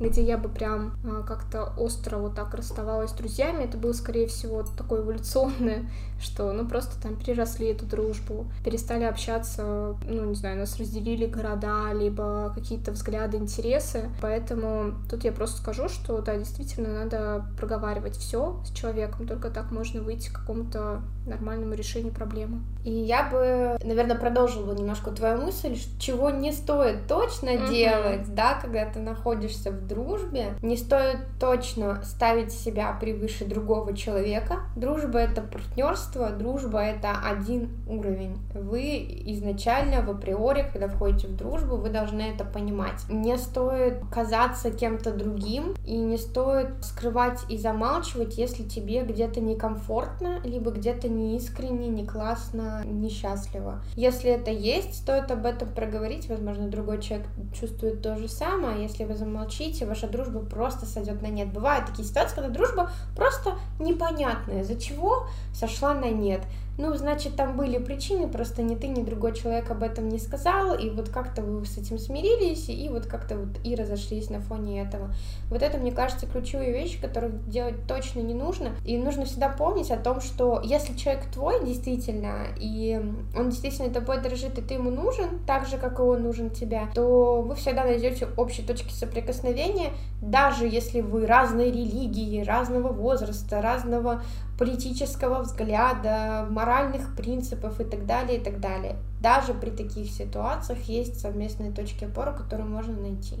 где я бы прям а, как-то остро вот так расставалась с друзьями, это было, скорее всего, такое эволюционное, что, ну, просто там переросли эту дружбу, перестали общаться, ну, не знаю, нас разделили города, либо какие-то взгляды, интересы, поэтому тут я просто скажу, что, да, действительно, надо проговаривать все с человеком, только так можно выйти к какому-то нормальному решению проблемы. И я бы, наверное, продолжила немножко твою мысль, чего не стоит точно mm-hmm. делать, да, когда ты находишься в дружбе, не стоит точно ставить себя превыше другого человека. Дружба — это партнерство, дружба — это один уровень. Вы изначально, в априори, когда входите в дружбу, вы должны это понимать. Не стоит казаться кем-то другим, и не стоит скрывать и замалчивать, если тебе где-то некомфортно, либо где-то не искренне, не классно, несчастливо. Если это есть, стоит об этом проговорить, возможно, другой человек чувствует то же самое, а если вы замолчите, ваша дружба просто сойдет на нет. Бывают такие ситуации, когда дружба просто непонятная, из-за чего сошла на нет ну, значит, там были причины, просто ни ты, ни другой человек об этом не сказал, и вот как-то вы с этим смирились, и вот как-то вот и разошлись на фоне этого. Вот это, мне кажется, ключевые вещи, которые делать точно не нужно, и нужно всегда помнить о том, что если человек твой действительно, и он действительно тобой дорожит, и ты ему нужен, так же, как и он нужен тебе, то вы всегда найдете общие точки соприкосновения, даже если вы разной религии, разного возраста, разного политического взгляда, моральных принципов и так далее, и так далее. Даже при таких ситуациях есть совместные точки опоры, которые можно найти.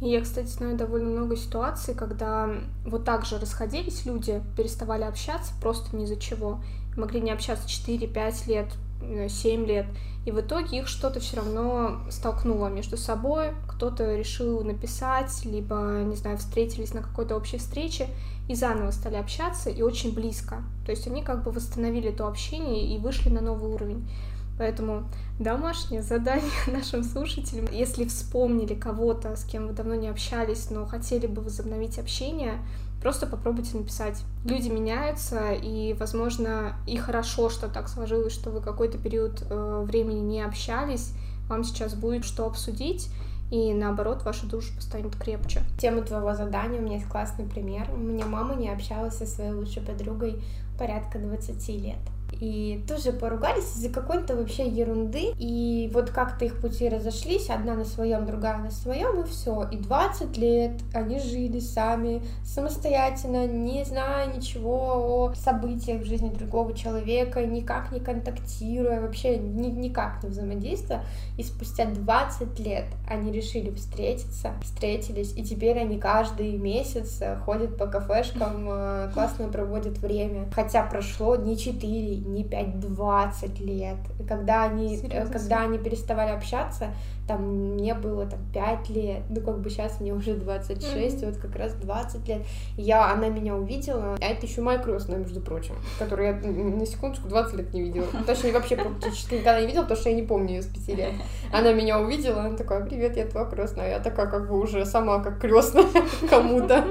И я, кстати, знаю довольно много ситуаций, когда вот так же расходились люди, переставали общаться просто ни за чего. Могли не общаться 4-5 лет, 7 лет, и в итоге их что-то все равно столкнуло между собой, кто-то решил написать, либо, не знаю, встретились на какой-то общей встрече и заново стали общаться, и очень близко. То есть они как бы восстановили то общение и вышли на новый уровень. Поэтому домашнее задание нашим слушателям. Если вспомнили кого-то, с кем вы давно не общались, но хотели бы возобновить общение, просто попробуйте написать. Люди меняются, и, возможно, и хорошо, что так сложилось, что вы какой-то период э, времени не общались, вам сейчас будет что обсудить, и наоборот, ваша дружба станет крепче. Тема твоего задания у меня есть классный пример. У меня мама не общалась со своей лучшей подругой порядка 20 лет. И тоже поругались из-за какой-то вообще ерунды. И вот как-то их пути разошлись, одна на своем, другая на своем, и все. И 20 лет они жили сами, самостоятельно, не зная ничего о событиях в жизни другого человека, никак не контактируя, вообще ни, никак не взаимодействуя. И спустя 20 лет они решили встретиться, встретились, и теперь они каждый месяц ходят по кафешкам, э, классно проводят время. Хотя прошло не 4, не 5, 20 лет. Когда они, Серьезно? когда они переставали общаться, там мне было там 5 лет, ну как бы сейчас мне уже 26, mm-hmm. вот как раз 20 лет. Я, она меня увидела, а это еще моя крестная, между прочим, которую я на секундочку 20 лет не видела. Точнее, вообще практически никогда не видела, потому что я не помню ее с 5 лет. Она меня увидела, она такая, привет, я твоя крестная. Я такая как бы уже сама как крестная кому-то.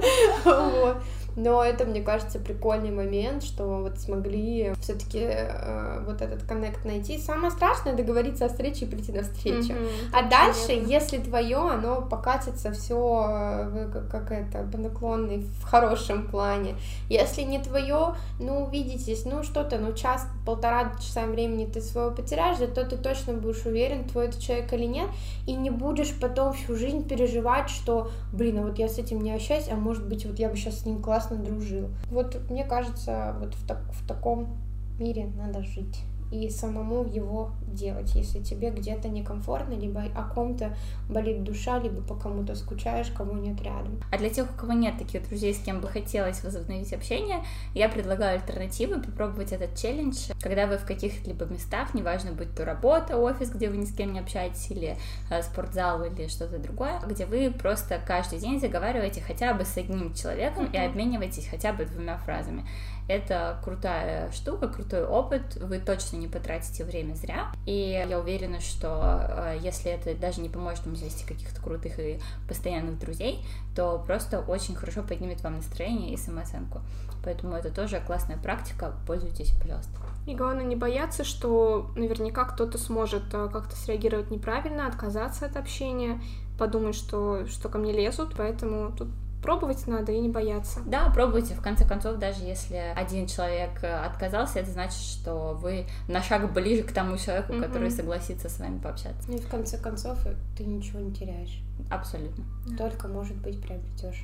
Вот. Но это, мне кажется, прикольный момент, что вот смогли все-таки э, вот этот коннект найти. Самое страшное договориться о встрече и прийти на встречу. Mm-hmm, а дальше, понятно. если твое, оно покатится все э, как, как это по наклонной в хорошем плане. Если не твое, ну увидитесь, ну что-то, ну час, полтора часа времени ты своего потеряешь, зато ты точно будешь уверен, твой это человек или нет, и не будешь потом всю жизнь переживать, что, блин, а вот я с этим не общаюсь, а может быть вот я бы сейчас с ним классно классно дружил. Вот мне кажется, вот в, так, в таком мире надо жить и самому его делать, если тебе где-то некомфортно, либо о ком-то болит душа, либо по кому-то скучаешь, кого нет рядом. А для тех, у кого нет таких друзей, с кем бы хотелось возобновить общение, я предлагаю альтернативы, попробовать этот челлендж, когда вы в каких-либо местах, неважно, будь то работа, офис, где вы ни с кем не общаетесь, или э, спортзал, или что-то другое, где вы просто каждый день заговариваете хотя бы с одним человеком mm-hmm. и обмениваетесь хотя бы двумя фразами. Это крутая штука, крутой опыт, вы точно не потратите время зря, и я уверена, что э, если это даже не поможет вам завести каких-то крутых и постоянных друзей, то просто очень хорошо поднимет вам настроение и самооценку. Поэтому это тоже классная практика, пользуйтесь, пожалуйста. И главное не бояться, что наверняка кто-то сможет э, как-то среагировать неправильно, отказаться от общения, подумать, что, что ко мне лезут, поэтому тут пробовать надо и не бояться. Да, пробуйте. В конце концов, даже если один человек э, отказался, это значит, что вы на шаг ближе к тому человеку, mm-hmm. который согласится с вами пообщаться. Ну и в конце концов э, ты ничего не теряешь. Абсолютно. Только, может быть, приобретешь.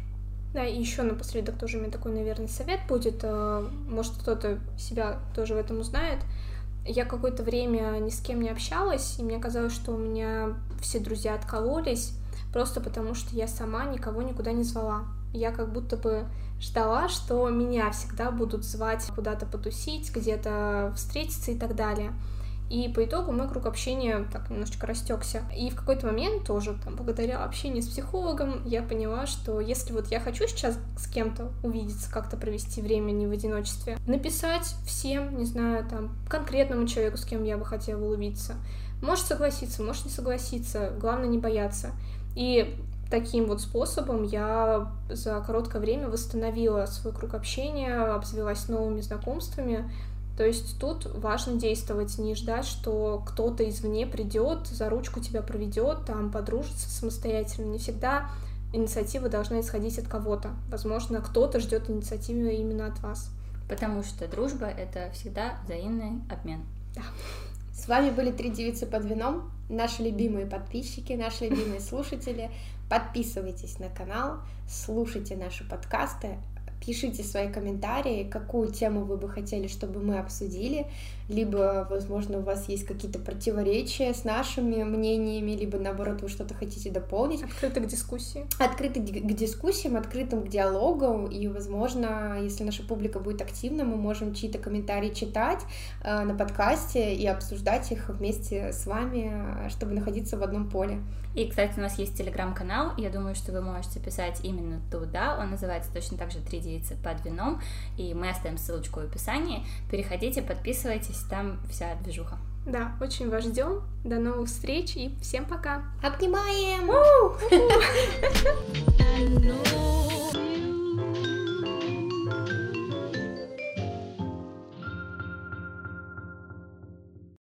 Да, и еще напоследок тоже у меня такой, наверное, совет будет. Э, может, кто-то себя тоже в этом узнает. Я какое-то время ни с кем не общалась, и мне казалось, что у меня все друзья откололись просто потому что я сама никого никуда не звала. Я как будто бы ждала, что меня всегда будут звать куда-то потусить, где-то встретиться и так далее. И по итогу мой круг общения так немножечко растекся. И в какой-то момент тоже, там, благодаря общению с психологом, я поняла, что если вот я хочу сейчас с кем-то увидеться, как-то провести время не в одиночестве, написать всем, не знаю, там, конкретному человеку, с кем я бы хотела увидеться, может согласиться, может не согласиться, главное не бояться. И таким вот способом я за короткое время восстановила свой круг общения, обзавелась новыми знакомствами. То есть тут важно действовать, не ждать, что кто-то извне придет, за ручку тебя проведет, там подружится самостоятельно. Не всегда инициатива должна исходить от кого-то. Возможно, кто-то ждет инициативы именно от вас. Потому что дружба это всегда взаимный обмен. Да. С вами были три девицы под вином, наши любимые подписчики, наши любимые слушатели. Подписывайтесь на канал, слушайте наши подкасты, пишите свои комментарии, какую тему вы бы хотели, чтобы мы обсудили, либо, возможно, у вас есть какие-то противоречия с нашими мнениями, либо, наоборот, вы что-то хотите дополнить. Открыты к дискуссии. Открыты к дискуссиям, открытым к диалогу, и, возможно, если наша публика будет активна, мы можем чьи-то комментарии читать э, на подкасте и обсуждать их вместе с вами, чтобы находиться в одном поле. И, кстати, у нас есть телеграм-канал, я думаю, что вы можете писать именно туда, он называется точно так же «Три девицы под вином», и мы оставим ссылочку в описании. Переходите, подписывайтесь, там вся движуха. Да, очень вас ждем. До новых встреч и всем пока. Обнимаем!